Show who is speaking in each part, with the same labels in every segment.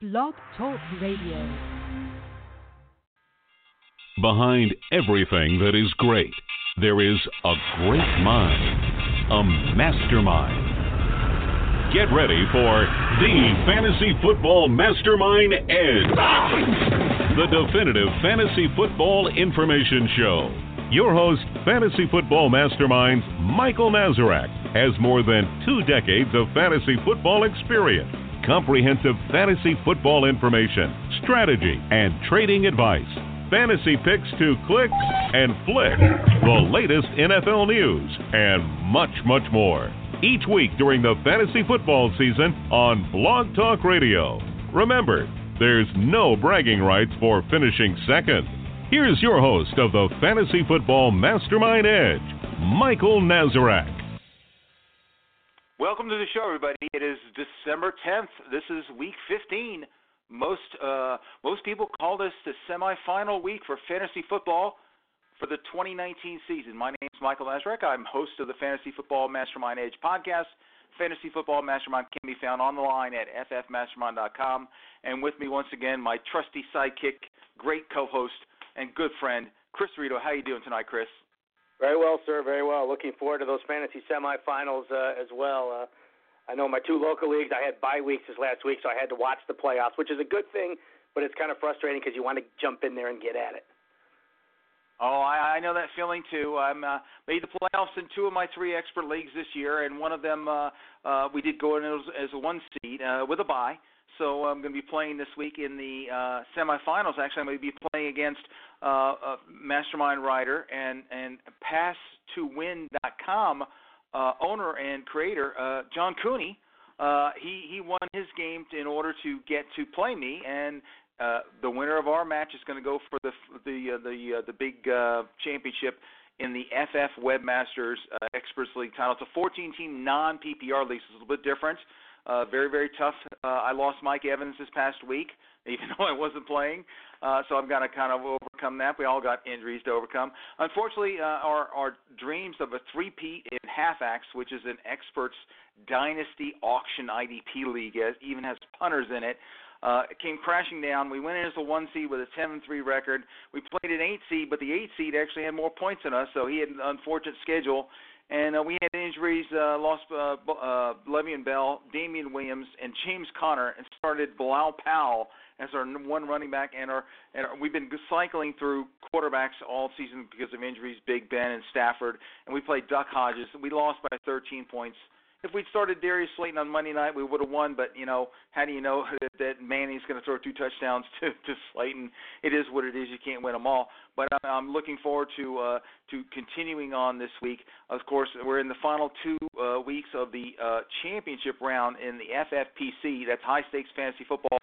Speaker 1: Blog Talk Radio.
Speaker 2: Behind everything that is great, there is a great mind, a mastermind. Get ready for the Fantasy Football Mastermind Edge, the definitive fantasy football information show. Your host, Fantasy Football Mastermind Michael Nazarek, has more than two decades of fantasy football experience, comprehensive fantasy football information, strategy, and trading advice, fantasy picks to click and flick, the latest NFL news, and much, much more. Each week during the fantasy football season on Blog Talk Radio. Remember, there's no bragging rights for finishing second. Here's your host of the Fantasy Football Mastermind Edge, Michael Nazarek.
Speaker 3: Welcome to the show, everybody. It is December 10th. This is week 15. Most uh, most people call this the semifinal week for fantasy football for the 2019 season. My name is Michael Nazarek. I'm host of the Fantasy Football Mastermind Edge podcast. Fantasy Football Mastermind can be found on the line at ffmastermind.com. And with me once again, my trusty sidekick, great co-host, and good friend, Chris Rito. How are you doing tonight, Chris?
Speaker 4: Very well, sir. Very well. Looking forward to those fantasy semifinals uh, as well. Uh, I know my two local leagues. I had bye weeks this last week, so I had to watch the playoffs, which is a good thing, but it's kind of frustrating because you want to jump in there and get at it.
Speaker 3: Oh, I, I know that feeling too. I'm uh, made the playoffs in two of my three expert leagues this year, and one of them uh, uh, we did go in as, as a one seed uh, with a bye. So I'm going to be playing this week in the uh, semifinals. Actually, I'm going to be playing against uh, uh, Mastermind Writer and and Pass2Win.com uh, owner and creator uh, John Cooney. Uh, he he won his game in order to get to play me, and uh, the winner of our match is going to go for the the uh, the uh, the big uh, championship in the FF Webmasters uh, Experts League title. It's a 14-team non-PPR league. So it's a little bit different. Uh, very, very tough. Uh, I lost Mike Evans this past week, even though I wasn't playing. Uh, so I'm to kind of overcome that. We all got injuries to overcome. Unfortunately, uh, our, our dreams of a three-peat in half-axe, which is an experts dynasty auction IDP league, as, even has punters in it, uh, came crashing down. We went in as a one seed with a 7-3 record. We played an eight seed, but the eight seed actually had more points than us, so he had an unfortunate schedule and uh, we had injuries, uh, lost uh, uh, Le'Veon Bell, Damien Williams, and James Conner, and started Bilal Powell as our one running back. And our, and our, we've been cycling through quarterbacks all season because of injuries, Big Ben and Stafford. And we played Duck Hodges. We lost by 13 points if we'd started Darius Slayton on Monday night, we would have won. But you know, how do you know that, that Manning's going to throw two touchdowns to to Slayton? It is what it is. You can't win them all. But I'm looking forward to uh, to continuing on this week. Of course, we're in the final two uh, weeks of the uh, championship round in the FFPC. That's high stakes fantasy football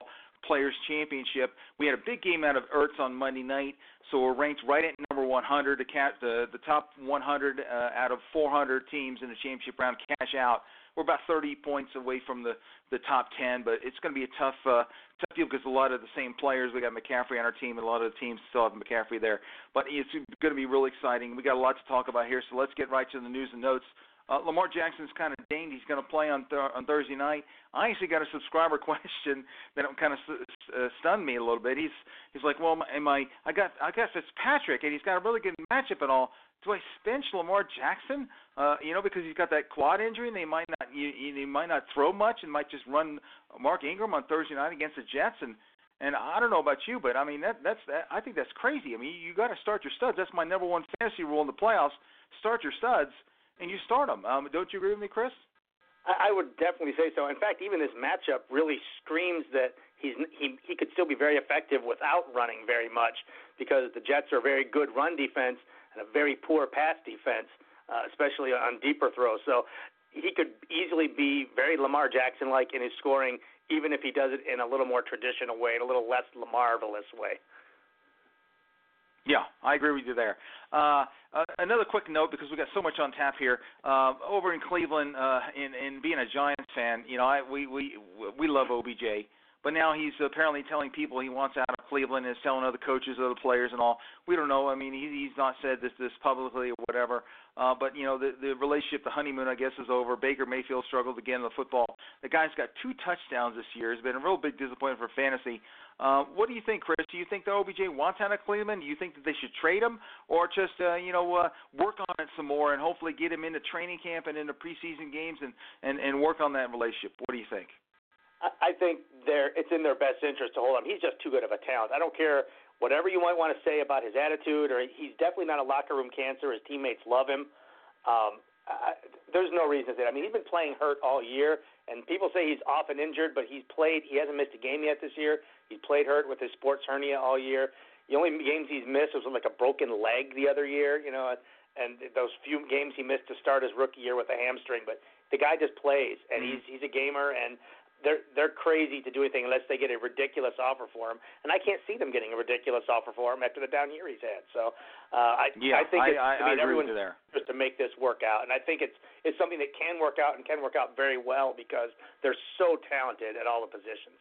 Speaker 3: Players Championship. We had a big game out of Ertz on Monday night, so we're ranked right at number 100. The cat, the the top 100 uh, out of 400 teams in the championship round cash out. We're about 30 points away from the the top 10, but it's going to be a tough uh, tough deal because a lot of the same players. We got McCaffrey on our team, and a lot of the teams still have McCaffrey there. But it's going to be really exciting. We got a lot to talk about here, so let's get right to the news and notes. Uh, Lamar Jackson's kind of dinged. He's going to play on th- on Thursday night. I actually got a subscriber question that kind of uh, stunned me a little bit. He's he's like, well, am I? I got I got Fitzpatrick, and he's got a really good matchup and all. Do I bench Lamar Jackson? Uh, you know, because he's got that quad injury, and they might not you, you might not throw much, and might just run Mark Ingram on Thursday night against the Jets. And and I don't know about you, but I mean that that's that, I think that's crazy. I mean, you got to start your studs. That's my number one fantasy rule in the playoffs. Start your studs and you start him. Um, don't you agree with me, Chris?
Speaker 4: I, I would definitely say so. In fact, even this matchup really screams that he's he he could still be very effective without running very much because the Jets are a very good run defense and a very poor pass defense, uh, especially on deeper throws. So he could easily be very Lamar Jackson like in his scoring, even if he does it in a little more traditional way, in a little less Lamarvelous way.
Speaker 3: Yeah, I agree with you there. Uh, uh, another quick note because we got so much on tap here. Uh, over in Cleveland, uh, in in being a Giants fan, you know, I we we we love OBJ, but now he's apparently telling people he wants out of Cleveland and is telling other coaches, other players, and all. We don't know. I mean, he, he's not said this this publicly or whatever. Uh, but you know, the the relationship, the honeymoon, I guess, is over. Baker Mayfield struggled again in the football. The guy's got two touchdowns this year. It's been a real big disappointment for fantasy. Uh, what do you think, Chris? Do you think the OBJ wants out of Cleveland? Do you think that they should trade him, or just uh, you know uh, work on it some more and hopefully get him into training camp and into preseason games and and and work on that relationship? What do you think?
Speaker 4: I think they're, it's in their best interest to hold him. He's just too good of a talent. I don't care whatever you might want to say about his attitude, or he's definitely not a locker room cancer. His teammates love him. Um, I, there's no reason to. I mean, he's been playing hurt all year, and people say he's off and injured, but he's played. He hasn't missed a game yet this year. He played hurt with his sports hernia all year. The only games he's missed was like a broken leg the other year, you know, and those few games he missed to start his rookie year with a hamstring. But the guy just plays, and mm-hmm. he's he's a gamer, and they're they're crazy to do anything unless they get a ridiculous offer for him, and I can't see them getting a ridiculous offer for him after the down year he's had. So uh, I
Speaker 3: yeah,
Speaker 4: I think
Speaker 3: I,
Speaker 4: it's,
Speaker 3: I,
Speaker 4: I mean
Speaker 3: I
Speaker 4: everyone
Speaker 3: there.
Speaker 4: just to make this work out, and I think it's it's something that can work out and can work out very well because they're so talented at all the positions.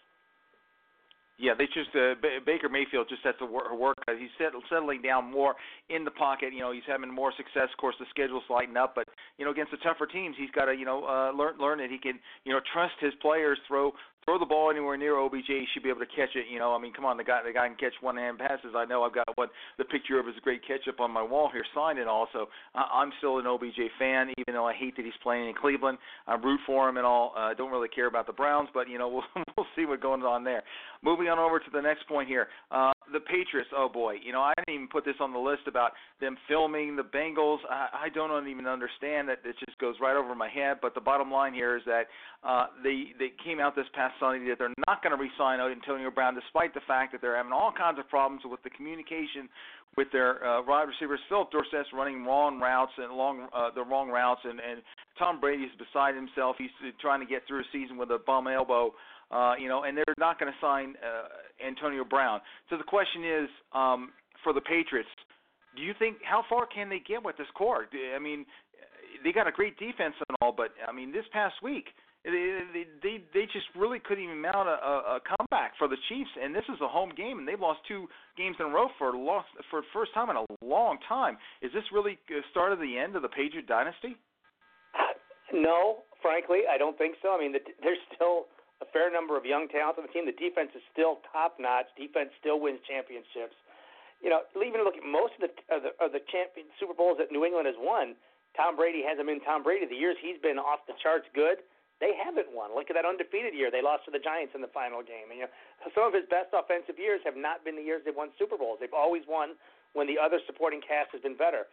Speaker 3: Yeah, they just uh, B- Baker Mayfield just has to work. work. He's settle, settling down more in the pocket. You know, he's having more success. Of course, the schedule's lighting up, but you know, against the tougher teams, he's got to you know uh, learn learn that he can you know trust his players, throw throw the ball anywhere near OBJ, he should be able to catch it. You know, I mean, come on, the guy the guy can catch one hand passes. I know I've got one the picture of his great catch up on my wall here, signed and also. I, I'm still an OBJ fan, even though I hate that he's playing in Cleveland. I root for him and all. I uh, don't really care about the Browns, but you know, we'll we'll see what goes on there. Moving on over to the next point here. Uh, the Patriots, oh boy, you know I didn't even put this on the list about them filming the Bengals. I, I don't even understand that. It just goes right over my head. But the bottom line here is that uh, they they came out this past Sunday that they're not going to re-sign Antonio Brown, despite the fact that they're having all kinds of problems with the communication with their uh, wide receivers. Phillip Dorsett's running wrong routes and long uh, the wrong routes, and and Tom Brady's beside himself. He's trying to get through a season with a bum elbow. Uh, you know, and they're not going to sign uh, Antonio Brown. So the question is, um, for the Patriots, do you think how far can they get with this core? I mean, they got a great defense and all, but I mean, this past week they they they just really couldn't even mount a, a comeback for the Chiefs, and this is a home game, and they've lost two games in a row for lost for the first time in a long time. Is this really the start of the end of the Patriot dynasty?
Speaker 4: No, frankly, I don't think so. I mean, the, there's still a fair number of young talent on the team. The defense is still top notch. Defense still wins championships. You know, even look at most of the of the, of the champion Super Bowls that New England has won. Tom Brady has them in Tom Brady. The years he's been off the charts good, they haven't won. Look at that undefeated year. They lost to the Giants in the final game. And, you know, some of his best offensive years have not been the years they've won Super Bowls. They've always won when the other supporting cast has been better.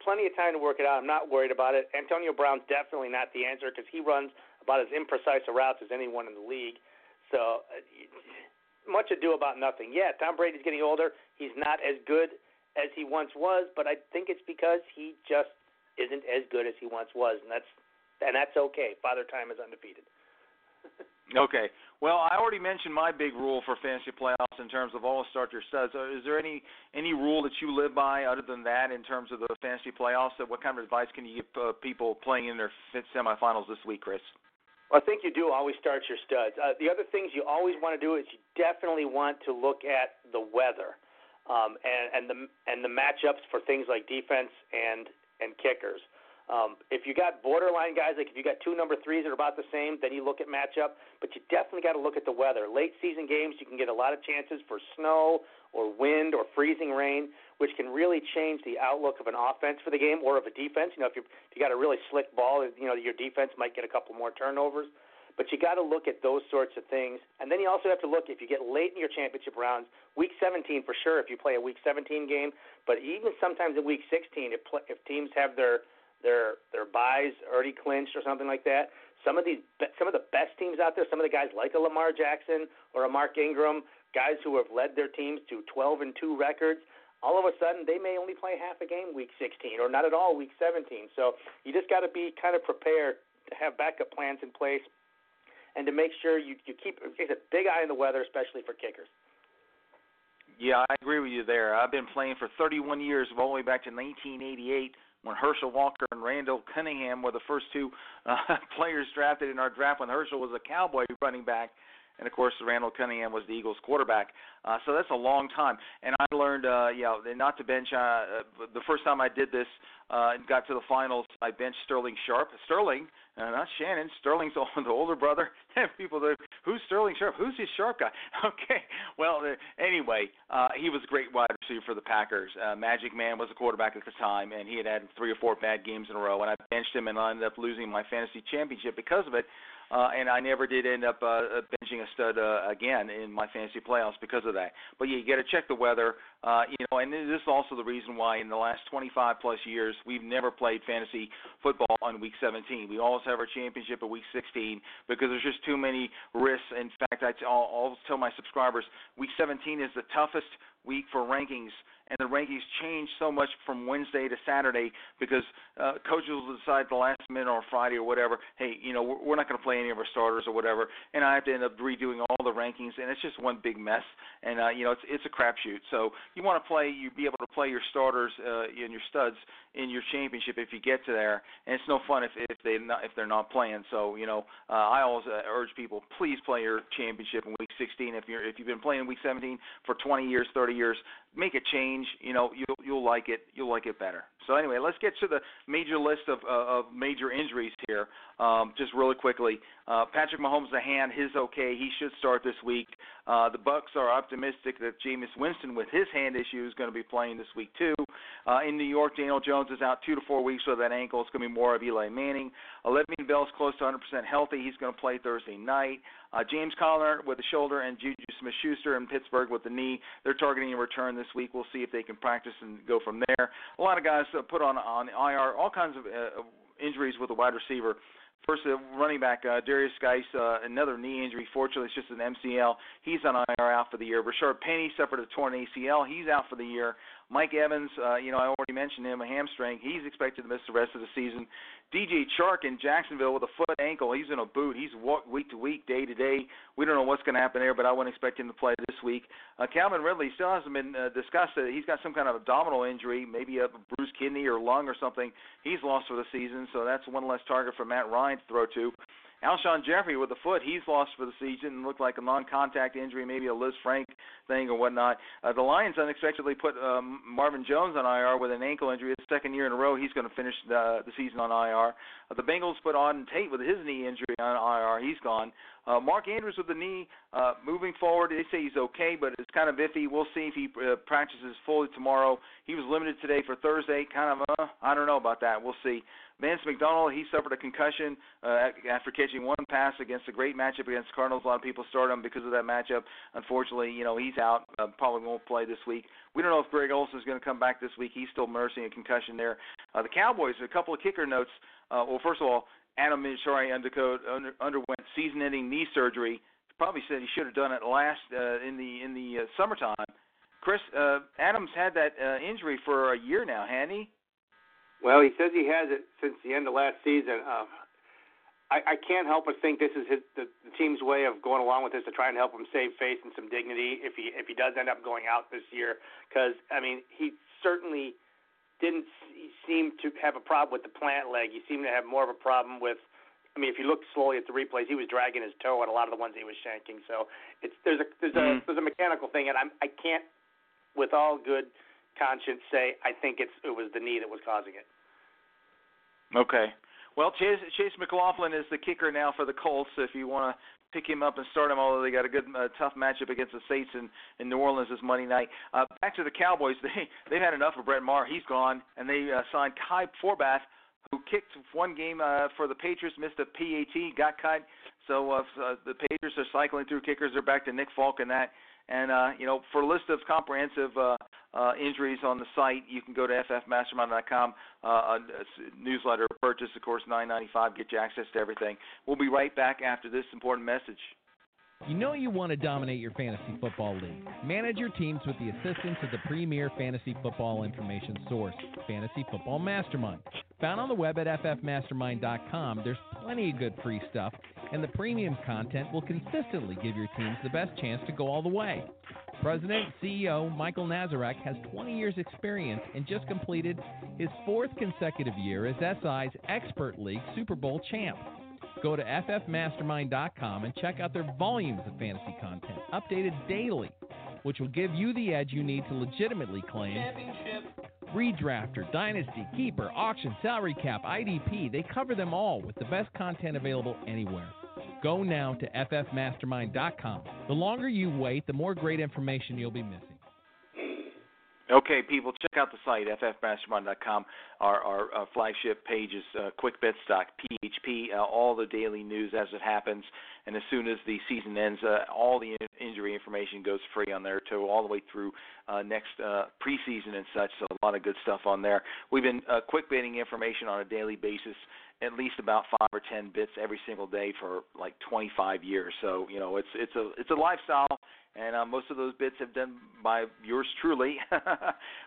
Speaker 4: Plenty of time to work it out. I'm not worried about it. Antonio Brown's definitely not the answer because he runs about as imprecise a routes as anyone in the league. So uh, much ado about nothing. Yeah, Tom Brady's getting older. He's not as good as he once was, but I think it's because he just isn't as good as he once was, and that's and that's okay. Father Time is undefeated.
Speaker 3: okay. Well, I already mentioned my big rule for fantasy playoffs in terms of all start your studs. Uh, is there any any rule that you live by other than that in terms of the fantasy playoffs? What kind of advice can you give uh, people playing in their semifinals this week, Chris?
Speaker 4: Well, I think you do always start your studs. Uh, the other things you always want to do is you definitely want to look at the weather um, and, and the and the matchups for things like defense and and kickers. Um, if you got borderline guys, like if you got two number threes that are about the same, then you look at matchup. But you definitely got to look at the weather. Late season games, you can get a lot of chances for snow or wind or freezing rain, which can really change the outlook of an offense for the game or of a defense. You know, if you if you got a really slick ball, you know your defense might get a couple more turnovers. But you got to look at those sorts of things, and then you also have to look if you get late in your championship rounds, week 17 for sure. If you play a week 17 game, but even sometimes in week 16, if if teams have their their their buys already clinched or something like that. Some of these some of the best teams out there, some of the guys like a Lamar Jackson or a Mark Ingram, guys who have led their teams to 12 and 2 records, all of a sudden they may only play half a game week 16 or not at all week 17. So you just got to be kind of prepared to have backup plans in place and to make sure you you keep a big eye on the weather, especially for kickers.
Speaker 3: Yeah, I agree with you there. I've been playing for 31 years, all the way back to 1988 when Herschel Walker and Randall Cunningham were the first two uh, players drafted in our draft when Herschel was a Cowboy running back. And of course Randall Cunningham was the Eagles quarterback. Uh, so that's a long time. And I learned, uh, you know, not to bench. Uh, uh the first time I did this uh, and got to the finals, I benched Sterling Sharpe. Sterling, uh, not Shannon. Sterling's the, the older brother. People, that, who's Sterling Sharpe? Who's this Sharpe guy? Okay. Well, uh, anyway, uh, he was a great wide receiver for the Packers. Uh, Majik Man was a quarterback at the time, and he had had three or four bad games in a row. And I benched him, and I ended up losing my fantasy championship because of it uh, and I never did end up uh, benching a stud uh, again in my fantasy playoffs because of that. But yeah, you got to check the weather, uh, you know, and this is also the reason why in the last 25 plus years we've never played fantasy football on week 17. We always have our championship at week 16 because there's just too many risks. In fact, I always tell my subscribers week 17 is the toughest week for rankings and the rankings change so much from Wednesday to Saturday because uh, coaches will decide the last minute or Friday or whatever, hey, you know, we're, we're not going to play any of our starters or whatever, and I have to end up redoing all the rankings, and it's just one big mess, and uh, you know, it's it's a crapshoot. So you want to play, you be able to play your starters uh, and your studs in your championship if you get to there, and it's no fun if if they not if they're not playing. So you know, uh, I always uh, urge people, please play your championship in week 16. If you're if you've been playing week 17 for 20 years, 30 years, make a change. You know, you'll you'll like it. You'll like it better. So anyway, let's get to the major list of uh, of major injuries here. Um, just really quickly, uh, Patrick Mahomes, the hand, his okay. He should start this week. Uh, the Bucs are optimistic that Jameis Winston, with his hand issue, is going to be playing this week too. Uh, in New York, Daniel Jones is out two to four weeks with that ankle. It's going to be more of Eli Manning. Uh, Le'Veon Bell's close to 100% healthy. He's going to play Thursday night. Uh, James Conner with the shoulder and Juju Smith-Schuster in Pittsburgh with the knee. They're targeting a return this week. We'll see if they can practice and go from there. A lot of guys uh, put on on IR, all kinds of uh, injuries with the wide receiver. First, uh, running back uh, Derrius Guice, uh, another knee injury. Fortunately, it's just an MCL. He's on IR out for the year. Rashaad Penny suffered a torn ACL. He's out for the year. Mike Evans, uh, you know, I already mentioned him, a hamstring. He's expected to miss the rest of the season. DJ Chark in Jacksonville with a foot ankle. He's in a boot. He's week to week, day to day. We don't know what's going to happen there, but I wouldn't expect him to play this week. Uh, Calvin Ridley still hasn't been uh, discussed. He's got some kind of abdominal injury, maybe a bruised kidney or lung or something. He's lost for the season, so that's one less target for Matt Ryan to throw to. Alshon Jeffery with the foot, he's lost for the season and looked like a non-contact injury, maybe a Lisfranc thing or whatnot. Uh, the Lions unexpectedly put um, Marvin Jones on IR with an ankle injury. His second year in a row, he's going to finish the, the season on IR. Uh, the Bengals put Auden Tate with his knee injury on IR. He's gone. Uh, Mark Andrews with the knee, uh, moving forward, they say he's okay, but it's kind of iffy. We'll see if he uh, practices fully tomorrow. He was limited today for Thursday. Kind of, uh, I don't know about that. We'll see. Vance McDonald, he suffered a concussion uh, after catching one pass against a great matchup against the Cardinals. A lot of people start him because of that matchup. Unfortunately, you know he's out. Uh, probably won't play this week. We don't know if Greg Olsen is going to come back this week. He's still nursing a concussion there. Uh, the Cowboys, a couple of kicker notes. Uh, well, first of all, Adam Vinatieri under, underwent season-ending knee surgery. Probably said he should have done it last uh, in the in the uh, summertime. Chris uh, Adams had that uh, injury for a year now, hadn't he?
Speaker 4: Well, he says he has it since the end of last season. Uh, I, I can't help but think this is his, the, the team's way of going along with this to try and help him save face and some dignity if he if he does end up going out this year. Because I mean, he certainly didn't seem to have a problem with the plant leg. He seemed to have more of a problem with. I mean, if you look slowly at the replays, he was dragging his toe at a lot of the ones he was shanking. So it's there's a there's a mm-hmm. there's a mechanical thing, and I'm I can't, with all good conscience say I think it's it was the knee that was causing it.
Speaker 3: Okay. Well, Chase, Chase McLaughlin is the kicker now for the Colts. If you want to pick him up and start him, although they got a good, uh, tough matchup against the Saints in, in New Orleans this Monday night. Uh, back to the Cowboys, they they've had enough of Brett Maher. He's gone, and they uh, signed Kai Forbath, who kicked one game uh, for the Patriots, missed a PAT, got cut. So uh, uh, the Patriots are cycling through kickers. They're back to Nick Folk and that. And uh, you know, for a list of comprehensive uh, uh, injuries on the site, you can go to ffmastermind.com. Uh, a newsletter purchase, of course, nine ninety five. Get you access to everything. We'll be right back after this important message.
Speaker 5: You know you want to dominate your fantasy football league. Manage your teams with the assistance of the premier fantasy football information source, Fantasy Football Mastermind. Found on the web at ffmastermind.com, there's plenty of good free stuff, and the premium content will consistently give your teams the best chance to go all the way. President CEO Michael Nazarek has 20 years' experience and just completed his fourth consecutive year as SI's Expert League Super Bowl champ. Go to ffmastermind.com and check out their volumes of fantasy content, updated daily, which will give you the edge you need to legitimately claim championship. redrafter, dynasty, keeper, auction, salary cap, IDP. They cover them all with the best content available anywhere. Go now to ffmastermind.com. The longer you wait, the more great information you'll be missing.
Speaker 3: Okay, people, check out the site, ffmastermind.com. Our, our uh, flagship page is uh, quickbits.php, uh, all the daily news as it happens. And as soon as the season ends, uh, all the in- injury information goes free on there, too, all the way through uh, next uh, preseason and such. So a lot of good stuff on there. We've been uh, quick betting information on a daily basis at least about five or ten bits every single day for like 25 years. So you know, it's it's a it's a lifestyle, and uh, most of those bits have done by yours truly.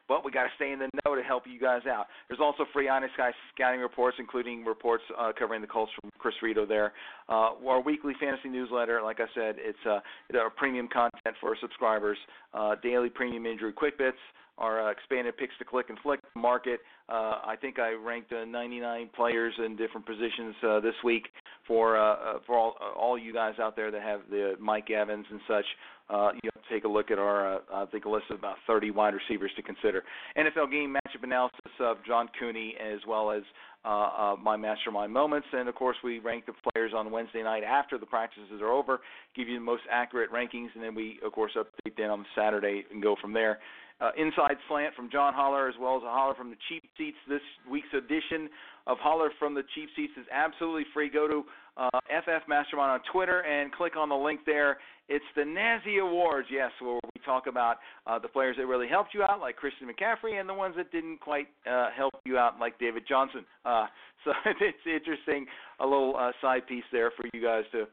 Speaker 3: but we got to stay in the know to help you guys out. There's also free Honest Guy scouting reports, including reports uh, covering the Colts from Chris Rito there. Uh, our weekly fantasy newsletter, like I said, it's uh, our premium content for our subscribers. Uh, daily premium injury quick bits our uh, expanded picks to click and flick market. Uh, I think I ranked uh, 99 players in different positions uh, this week for uh, uh, for all uh, all you guys out there that have the Mike Evans and such. Uh, you to take a look at our uh, I think a list of about 30 wide receivers to consider. NFL game matchup analysis of John Cooney as well as uh, uh, my mastermind moments, and of course we rank the players on Wednesday night after the practices are over, give you the most accurate rankings, and then we of course update them on Saturday and go from there uh, Inside Slant from John Holler, as well as a Holler from the Cheap Seats. This week's edition of Holler from the Cheap Seats is absolutely free. Go to uh, FF Mastermind on Twitter and click on the link there. It's the Nazi Awards, yes, where we talk about uh, the players that really helped you out, like Christian McCaffrey, and the ones that didn't quite uh, help you out, like David Johnson. Uh, so it's interesting, a little uh, side piece there for you guys to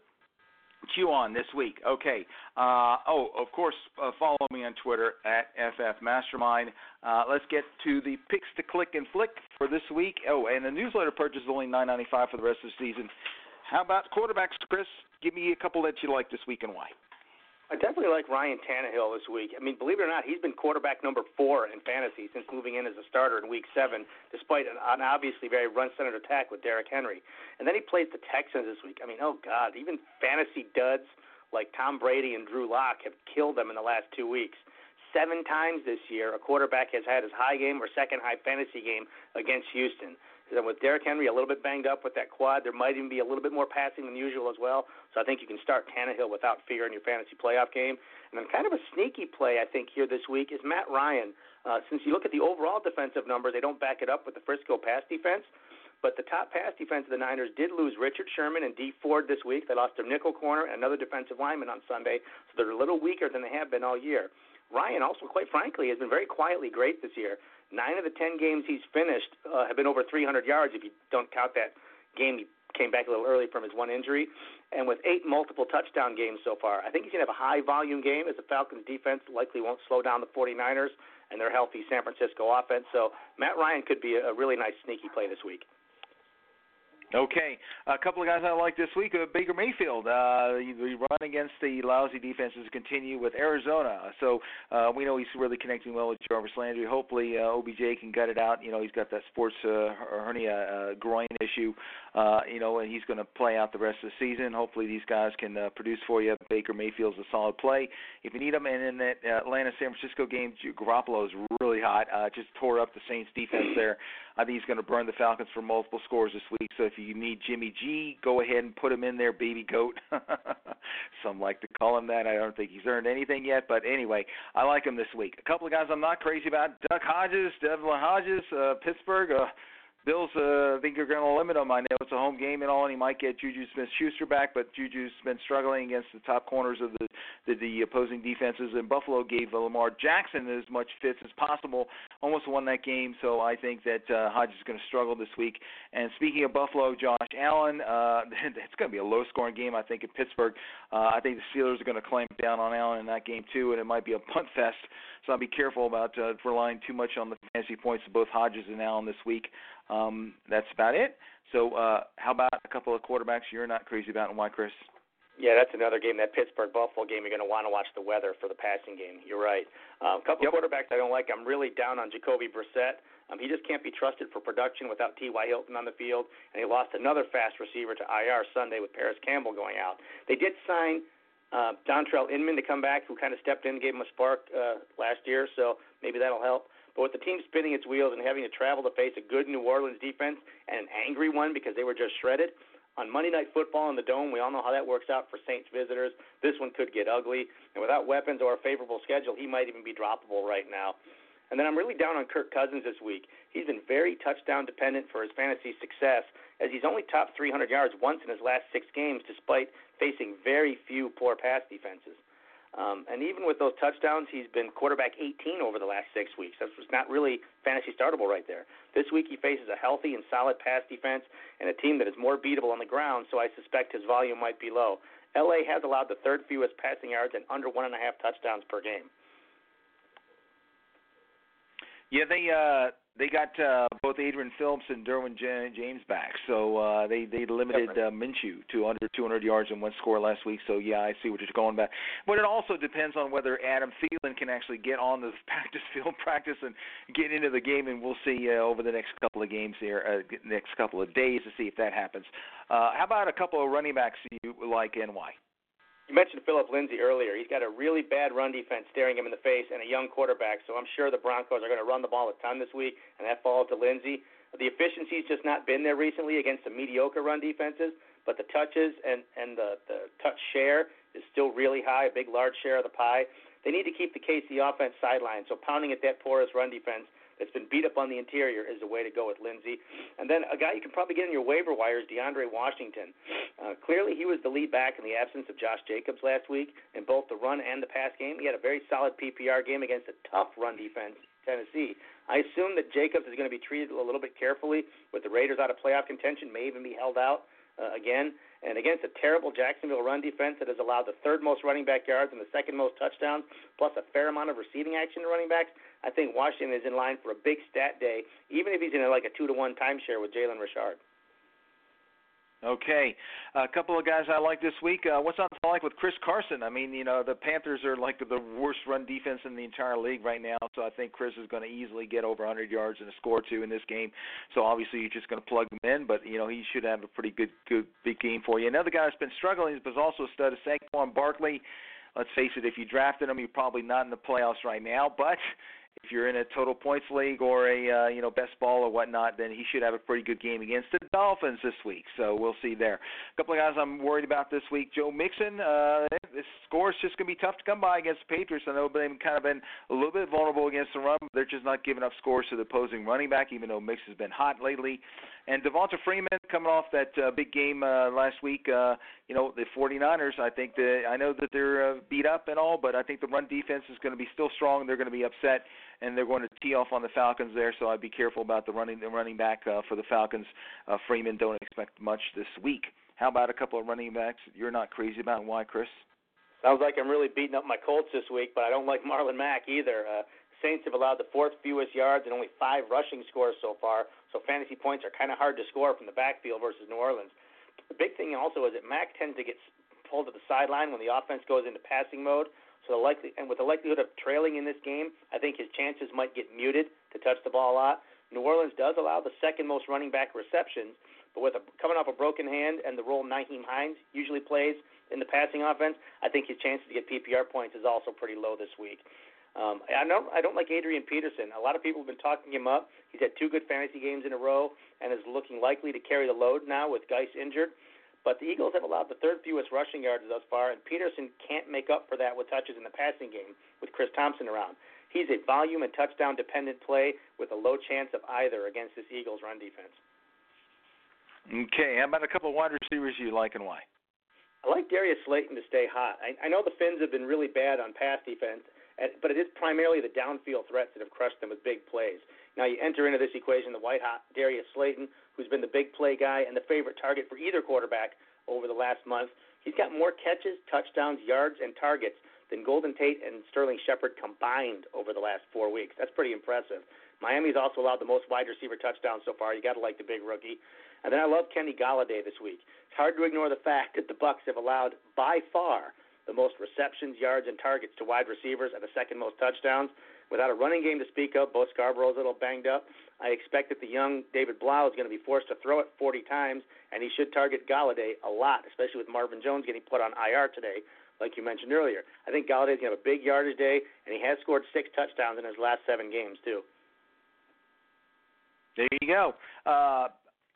Speaker 3: chew on this week. Okay. Uh, oh, of course, uh, follow me on Twitter at FF Mastermind. Uh, let's get to the picks to click and flick for this week. Oh, and the newsletter purchase is only nine ninety five for the rest of the season. How about quarterbacks, Chris? Give me a couple that you like this week and why.
Speaker 4: I definitely like Ryan Tannehill this week. I mean, believe it or not, he's been quarterback number four in fantasy since moving in as a starter in Week Seven, despite an, an obviously very run-centered attack with Derrick Henry. And then he plays the Texans this week. I mean, oh God, even fantasy duds like Tom Brady and Drew Lock have killed them in the last two weeks. Seven times this year, a quarterback has had his high game or second high fantasy game against Houston. And with Derrick Henry a little bit banged up with that quad, there might even be a little bit more passing than usual as well. So I think you can start Tannehill without fear in your fantasy playoff game. And then kind of a sneaky play I think here this week is Matt Ryan. Uh, since you look at the overall defensive numbers, they don't back it up with the Frisco pass defense. But the top pass defense of the Niners did lose Richard Sherman and Dee Ford this week. They lost their nickel corner and another defensive lineman on Sunday, so they're a little weaker than they have been all year. Ryan also, quite frankly, has been very quietly great this year. Nine of the ten games he's finished uh, have been over 300 yards. If you don't count that game, he came back a little early from his one injury, and with eight multiple touchdown games so far, I think he's gonna have a high volume game as the Falcons defense likely won't slow down the 49ers and their healthy San Francisco offense. So Matt Ryan could be a really nice sneaky play this week.
Speaker 3: Okay, a couple of guys I like this week. Uh, Baker Mayfield. Uh, the run against the lousy defenses continue with Arizona, so uh, we know he's really connecting well with Jarvis Landry. Hopefully, uh, OBJ can gut it out. You know, he's got that sports uh, hernia uh, groin issue. Uh, you know, and he's going to play out the rest of the season. Hopefully, these guys can uh, produce for you. Baker Mayfield's a solid play if you need him. And in that Atlanta San Francisco game, Garoppolo is really hot. Uh, just tore up the Saints defense there. I think he's going to burn the Falcons for multiple scores this week. So if you need Jimmy G, go ahead and put him in there, baby goat. Some like to call him that. I don't think he's earned anything yet, but anyway, I like him this week. A couple of guys I'm not crazy about: Duck Hodges, Devlin Hodges, uh, Pittsburgh. Uh, Bills, uh, I think you're going to limit him. I know it's a home game and all, and he might get Juju Smith-Schuster back, but Juju's been struggling against the top corners of the the, the opposing defenses. And Buffalo gave Lamar Jackson as much fits as possible, almost won that game. So I think that uh, Hodges is going to struggle this week. And speaking of Buffalo, Josh Allen, uh, it's going to be a low-scoring game. I think in Pittsburgh. Uh, I think the Steelers are going to clamp down on Allen in that game too, and it might be a punt fest. So I'll be careful about uh, relying too much on the fantasy points of both Hodges and Allen this week. Um, that's about it. So, uh, how about a couple of quarterbacks you're not crazy about, and why, Chris?
Speaker 4: Yeah, that's another game. That Pittsburgh Buffalo game, you're going to want to watch the weather for the passing game. You're right. Um, a couple
Speaker 3: yep.
Speaker 4: quarterbacks I don't like. I'm really down on Jacoby Brissett. Um, he just can't be trusted for production without T.Y. Hilton on the field, and he lost another fast receiver to IR Sunday with Parris Campbell going out. They did sign uh, Dontrelle Inman to come back, who kind of stepped in, gave him a spark uh, last year, so maybe that'll help. But with the team spinning its wheels and having to travel to face a good New Orleans defense and an angry one because they were just shredded, on Monday Night Football in the Dome. We all know how that works out for Saints visitors. This one could get ugly, and without weapons or a favorable schedule, he might even be droppable right now. And then I'm really down on Kirk Cousins this week. He's been very touchdown dependent for his fantasy success, as he's only topped 300 yards once in his last six games, despite facing very few poor pass defenses. Um, and even with those touchdowns, he's been quarterback 18 over the last six weeks. That's not really fantasy startable right there. This week he faces a healthy and solid pass defense and a team that is more beatable on the ground, so I suspect his volume might be low. LA has allowed the third fewest passing yards and under one and a half touchdowns per game.
Speaker 3: Yeah, they uh they got uh, both Adrian Phillips and Derwin James back, so uh, they they limited uh, Minshew to under 200 yards in one score last week. So yeah, I see what you're going back. But it also depends on whether Adam Thielen can actually get on the practice field, practice, and get into the game. And we'll see uh, over the next couple of games here, uh, next couple of days to see if that happens. Uh, how about a couple of running backs you like and why?
Speaker 4: You mentioned Phillip Lindsay earlier. He's got a really bad run defense staring him in the face and a young quarterback, so I'm sure the Broncos are going to run the ball a ton this week, and that falls to Lindsay. The efficiency's just not been there recently against the mediocre run defenses, but the touches and, and the, the touch share is still really high, a big, large share of the pie. They need to keep the KC offense sidelined, so pounding at that porous run defense that's been beat up on the interior is the way to go with Lindsay. And then a guy you can probably get in your waiver wire is DeAndre Washington. Uh, clearly, he was the lead back in the absence of Josh Jacobs last week in both the run and the pass game. He had a very solid PPR game against a tough run defense, Tennessee. I assume that Jacobs is going to be treated a little bit carefully with the Raiders out of playoff contention, may even be held out uh, again. And against a terrible Jacksonville run defense that has allowed the third most running back yards and the second most touchdowns, plus a fair amount of receiving action to running backs, I think Washington is in line for a big stat day, even if he's in a, like a two to one timeshare with Jalen Richard.
Speaker 3: Okay, a couple of guys I like this week. Uh, what's not to like with Chris Carson? I mean, you know, the Panthers are like the worst run defense in the entire league right now, so I think Chris is going to easily get over 100 yards and a score two in this game. So obviously, you're just going to plug him in, but you know, he should have a pretty good, good big game for you. Another guy that's been struggling but also a stud is Saquon Barkley. Let's face it, if you drafted him, you're probably not in the playoffs right now, but if you're in a total points league or a uh, you know best ball or whatnot, then he should have a pretty good game against the Dolphins this week. So we'll see there. A couple of guys I'm worried about this week. Joe Mixon, uh, this score is just going to be tough to come by against the Patriots. I know they've kind of been a little bit vulnerable against the run. But they're just not giving up scores to the opposing running back, even though Mix has been hot lately. And Devonta Freeman coming off that uh, big game uh, last week. Uh, you know the 49ers. I think that I know that they're uh, beat up and all, but I think the run defense is going to be still strong. They're going to be upset and they're going to tee off on the Falcons there. So I'd be careful about the running the running back uh, for the Falcons. Uh, Freeman don't expect much this week. How about a couple of running backs you're not crazy about? Why, Chris?
Speaker 4: Sounds like I'm really beating up my Colts this week, but I don't like Marlon Mack either. Uh, Saints have allowed the fourth fewest yards and only five rushing scores so far, so fantasy points are kind of hard to score from the backfield versus New Orleans. The big thing also is that Mack tends to get pulled to the sideline when the offense goes into passing mode. So the likely and with the likelihood of trailing in this game, I think his chances might get muted to touch the ball a lot. New Orleans does allow the second most running back receptions, but with a, coming off a broken hand and the role Nyheim Hines usually plays in the passing offense, I think his chances to get PPR points is also pretty low this week. Um, I don't I don't like Adrian Peterson. A lot of people have been talking him up. He's had two good fantasy games in a row and is looking likely to carry the load now with Guice injured. But the Eagles have allowed the third fewest rushing yards thus far, and Peterson can't make up for that with touches in the passing game with Chris Thompson around. He's a volume and touchdown dependent play with a low chance of either against this Eagles run defense.
Speaker 3: Okay, how about a couple of wide receivers you like and why?
Speaker 4: I like Darius Slayton to stay hot. I, I know the Fins have been really bad on pass defense, but it is primarily the downfield threats that have crushed them with big plays. Now you enter into this equation the white hot Darius Slayton, who's been the big play guy and the favorite target for either quarterback over the last month. He's got more catches, touchdowns, yards, and targets than Golden Tate and Sterling Shepard combined over the last four weeks. That's pretty impressive. Miami's also allowed the most wide receiver touchdowns so far. You got to like the big rookie. And then I love Kenny Golladay this week. it's hard to ignore the fact that the Bucs have allowed by far the most receptions, yards, and targets to wide receivers and the second most touchdowns. Without a running game to speak of, Bo Scarborough's a little banged up. I expect that the young David Blough is going to be forced to throw it 40 times, and he should target Golladay a lot, especially with Marvin Jones getting put on IR today, like you mentioned earlier. I think Golladay's going to have a big yardage day, and he has scored six touchdowns in his last seven games, too.
Speaker 3: There you go. Uh,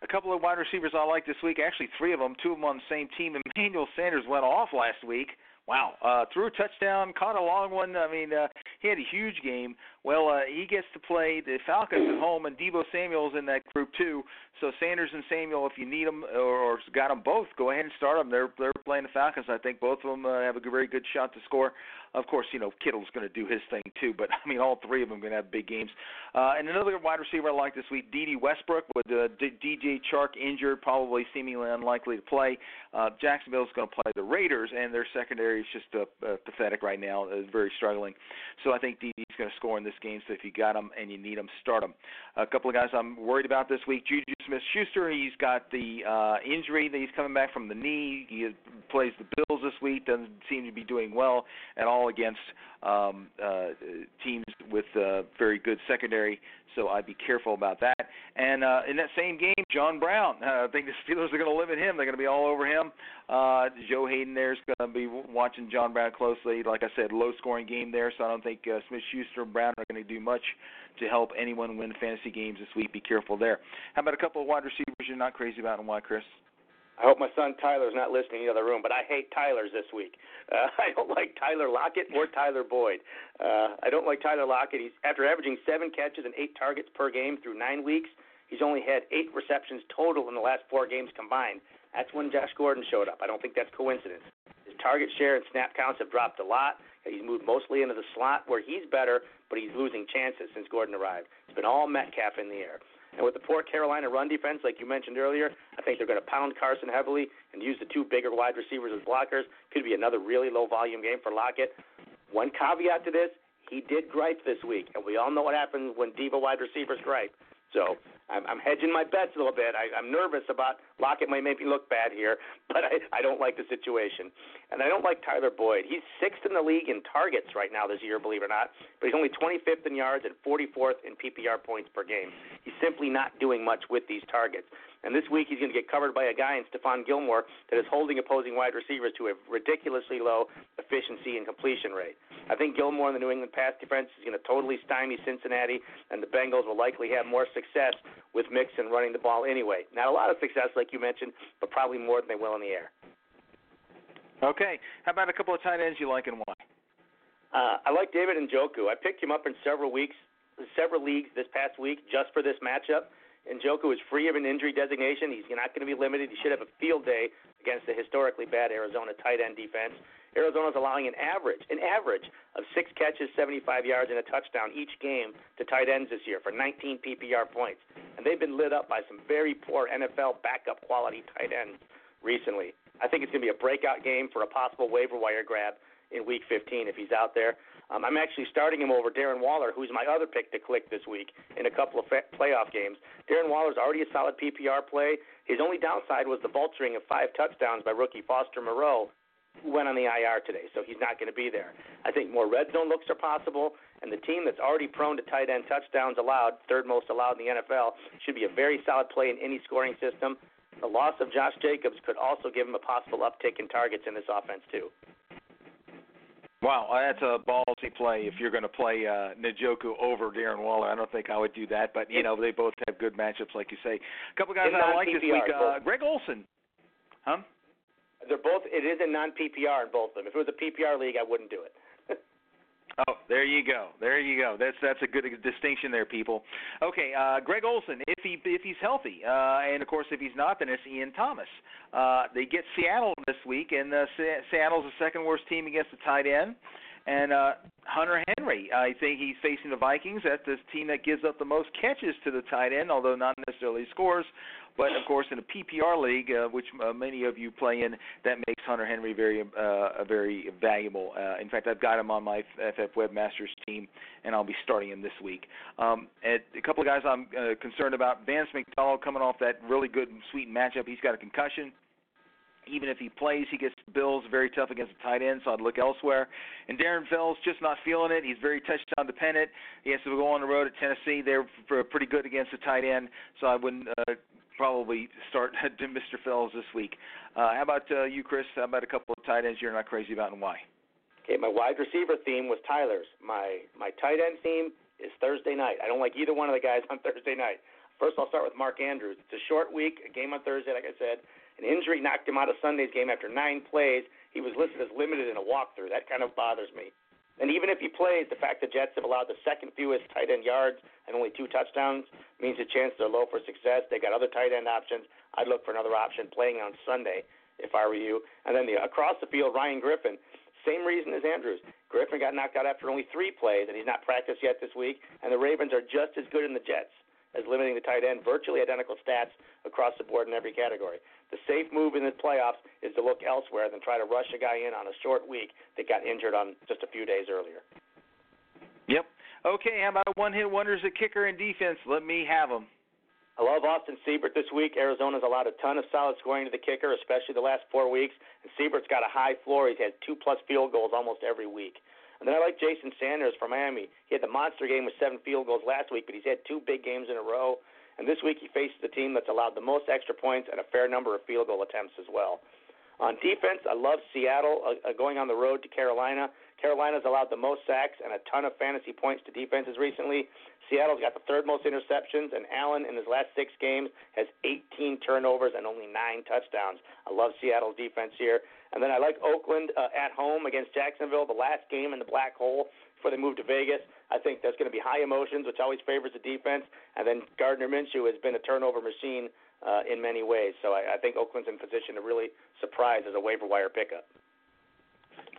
Speaker 3: a couple of wide receivers I like this week. Actually, three of them. Two of them on the same team. Emmanuel Sanders went off last week. Wow, uh, threw a touchdown, caught a long one. I mean, uh, he had a huge game. Well, uh, he gets to play the Falcons at home, and Deebo Samuel's in that group too. So Sanders and Samuel, if you need them or, got them both, go ahead and start them. They're they're playing the Falcons. I think both of them uh, have a very good shot to score. Of course, you know Kittle's going to do his thing too, but I mean all three of them going to have big games. Uh, and another wide receiver I like this week, Dede Westbrook, with uh, DJ Chark injured, probably seemingly unlikely to play. Uh, Jacksonville's going to play the Raiders, and their secondary is just uh, uh, pathetic right now, uh, very struggling. So I think Dede's going to score in this game. So if you got them and you need them, start them. A couple of guys I'm worried about this week: Juju Smith-Schuster. He's got the uh, injury that he's coming back from the knee. He plays the Bills this week. Doesn't seem to be doing well at all against um, uh, teams with uh, very good secondary. So I'd be careful about that. And uh, in that same game, John Brown. Uh, I think the Steelers are going to limit him. They're going to be all over him. Uh, Joe Haden there is going to be watching John Brown closely. Like I said, low-scoring game there, so I don't think uh, Smith-Schuster and Brown are going to do much to help anyone win fantasy games this week. Be careful there. How about a couple of wide receivers you're not crazy about, and why, Chris?
Speaker 4: I hope my son Tyler's not listening in the other room, but I hate Tyler's this week. Uh, I don't like Tyler Lockett or Tyler Boyd. Uh, I don't like Tyler Lockett. He's after averaging seven catches and eight targets per game through nine weeks. He's only had eight receptions total in the last four games combined. That's when Josh Gordon showed up. I don't think that's coincidence. Target share and snap counts have dropped a lot. He's moved mostly into the slot where he's better, but he's losing chances since Gordon arrived. It's been all Metcalf in the air. And with the poor Carolina run defense, like you mentioned earlier, I think they're going to pound Carson heavily and use the two bigger wide receivers as blockers. Could be another really low volume game for Lockett. One caveat to this, he did gripe this week, and we all know what happens when diva wide receivers gripe. So I'm, I'm hedging my bets a little bit. I, I'm nervous about Lockett might make me look bad here, but I, I don't like the situation. And I don't like Tyler Boyd. He's sixth in the league in targets right now this year, believe it or not, but he's only 25th in yards and 44th in PPR points per game. He's simply not doing much with these targets. And this week he's going to get covered by a guy in Stephon Gilmore that is holding opposing wide receivers to a ridiculously low efficiency and completion rate. I think Gilmore in the New England pass defense is going to totally stymie Cincinnati, and the Bengals will likely have more success with Mixon running the ball anyway. Not a lot of success, like you mentioned, but probably more than they will in the air.
Speaker 3: Okay. How about a couple of tight ends you like and why?
Speaker 4: Uh, I like David Njoku. I picked him up in several weeks, several leagues this past week just for this matchup. Njoku is free of an injury designation. He's not going to be limited. He should have a field day against the historically bad Arizona tight end defense. Arizona's allowing an average, an average of six catches, 75 yards, and a touchdown each game to tight ends this year for 19 PPR points. And they've been lit up by some very poor NFL backup quality tight ends recently. I think it's going to be a breakout game for a possible waiver wire grab in Week 15 if he's out there. Um, I'm actually starting him over Darren Waller, who's my other pick to click this week in a couple of fa- playoff games. Darren Waller's already a solid PPR play. His only downside was the vulturing of five touchdowns by rookie Foster Moreau, who went on the IR today, so he's not going to be there. I think more red zone looks are possible, and the team that's already prone to tight end touchdowns allowed, third most allowed in the NFL, should be a very solid play in any scoring system. The loss of Josh Jacobs could also give him a possible uptick in targets in this offense, too.
Speaker 3: Wow, that's a ballsy play if you're going to play uh, Njoku over Darren Waller. I don't think I would do that, but you know they both have good matchups, like you say. A couple guys I like this week. Uh, Greg Olsen, huh?
Speaker 4: They're both. It is a non PPR in both of them. If it was a PPR league, I wouldn't do it.
Speaker 3: Oh, there you go. There you go. That's that's a good distinction there, people. Okay, uh, Greg Olsen, if he if he's healthy, uh, and of course if he's not, then it's Ian Thomas. Uh, they get Seattle this week, and uh, Seattle's the second worst team against the tight end. And uh, Hunter Henry, I think he's facing the Vikings. That's the team that gives up the most catches to the tight end, although not necessarily scores. But of course, in a PPR league, uh, which uh, many of you play in, that makes Hunter Henry very, uh, very valuable. Uh, in fact, I've got him on my FF Webmasters team, and I'll be starting him this week. Um, and a couple of guys I'm uh, concerned about: Vance McDonald coming off that really good, sweet matchup. He's got a concussion. Even if he plays, he gets Bills very tough against the tight end, so I'd look elsewhere. And Darren Fells just not feeling it. He's very touchdown dependent. He has to go on the road at Tennessee. They're pretty good against the tight end, so I wouldn't uh, probably start to Mr. Fells this week. Uh, how about uh, you, Chris? How about a couple of tight ends you're not crazy about and why?
Speaker 4: Okay, my wide receiver theme was Tyler's. My my tight end theme is Thursday night. I don't like either one of the guys on Thursday night. First, I'll start with Mark Andrews. It's a short week, a game on Thursday, like I said. An injury knocked him out of Sunday's game after nine plays. He was listed as limited in a walkthrough. That kind of bothers me. And even if he plays, the fact the Jets have allowed the second fewest tight end yards and only two touchdowns means the chances are low for success. They got other tight end options. I'd look for another option playing on Sunday if I were you. And then the across the field, Ryan Griffin. Same reason as Andrews. Griffin got knocked out after only three plays, and he's not practiced yet this week. And the Ravens are just as good in the Jets as limiting the tight end, virtually identical stats across the board in every category. The safe move in the playoffs is to look elsewhere than try to rush a guy in on a short week that got injured on just a few days earlier.
Speaker 3: Yep. Okay, how about one hit wonders at kicker and defense? Let me have them.
Speaker 4: I love Austin Seibert this week. Arizona's allowed a ton of solid scoring to the kicker, especially the last four weeks. And Seibert's got a high floor. He's had two plus field goals almost every week. And then I like Jason Sanders from Miami. He had the monster game with seven field goals last week, but he's had two big games in a row. And this week he faces a team that's allowed the most extra points and a fair number of field goal attempts as well. On defense, I love Seattle uh, uh going on the road to Carolina. Carolina's allowed the most sacks and a ton of fantasy points to defenses recently. Seattle's got the third most interceptions, and Allen in his last six games has 18 turnovers and only nine touchdowns. I love Seattle's defense here. And then I like Oakland uh, at home against Jacksonville, the last game in the black hole before they move to Vegas. I think there's going to be high emotions, which always favors the defense. And then Gardner Minshew has been a turnover machine uh, in many ways. So I, I think Oakland's in position to really surprise as a waiver wire pickup.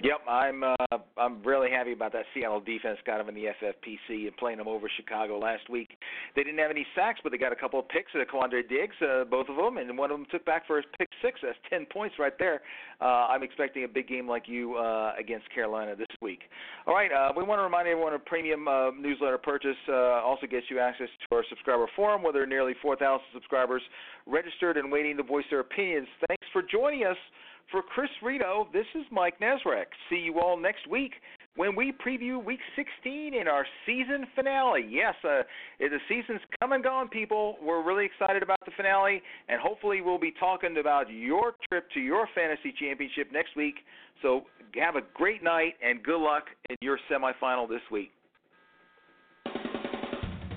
Speaker 3: Yep, I'm uh, I'm really happy about that Seattle defense. Got them in the FFPC and playing them over Chicago last week. They didn't have any sacks, but they got a couple of picks at Quandre Diggs, uh, both of them, and one of them took back for his pick six. That's ten points right there. Uh, I'm expecting a big game like you uh, against Carolina this week. All right, uh, we want to remind everyone a premium uh, newsletter purchase uh, also gets you access to our subscriber forum, where there are nearly 4,000 subscribers registered and waiting to voice their opinions. Thanks for joining us. For Chris Rito, this is Mike Nazarek. See you all next week when we preview Week 16 in our season finale. Yes, uh, the season's come and gone, people. We're really excited about the finale, and hopefully we'll be talking about your trip to your fantasy championship next week. So have a great night and good luck in your semifinal this week.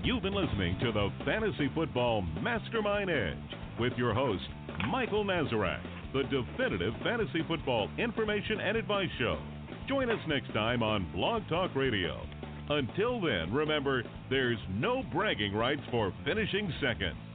Speaker 2: You've been listening to the Fantasy Football Mastermind Edge with your host, Michael Nazarek the definitive fantasy football information and advice show. Join us next time on Blog Talk Radio. Until then, remember, there's no bragging rights for finishing second.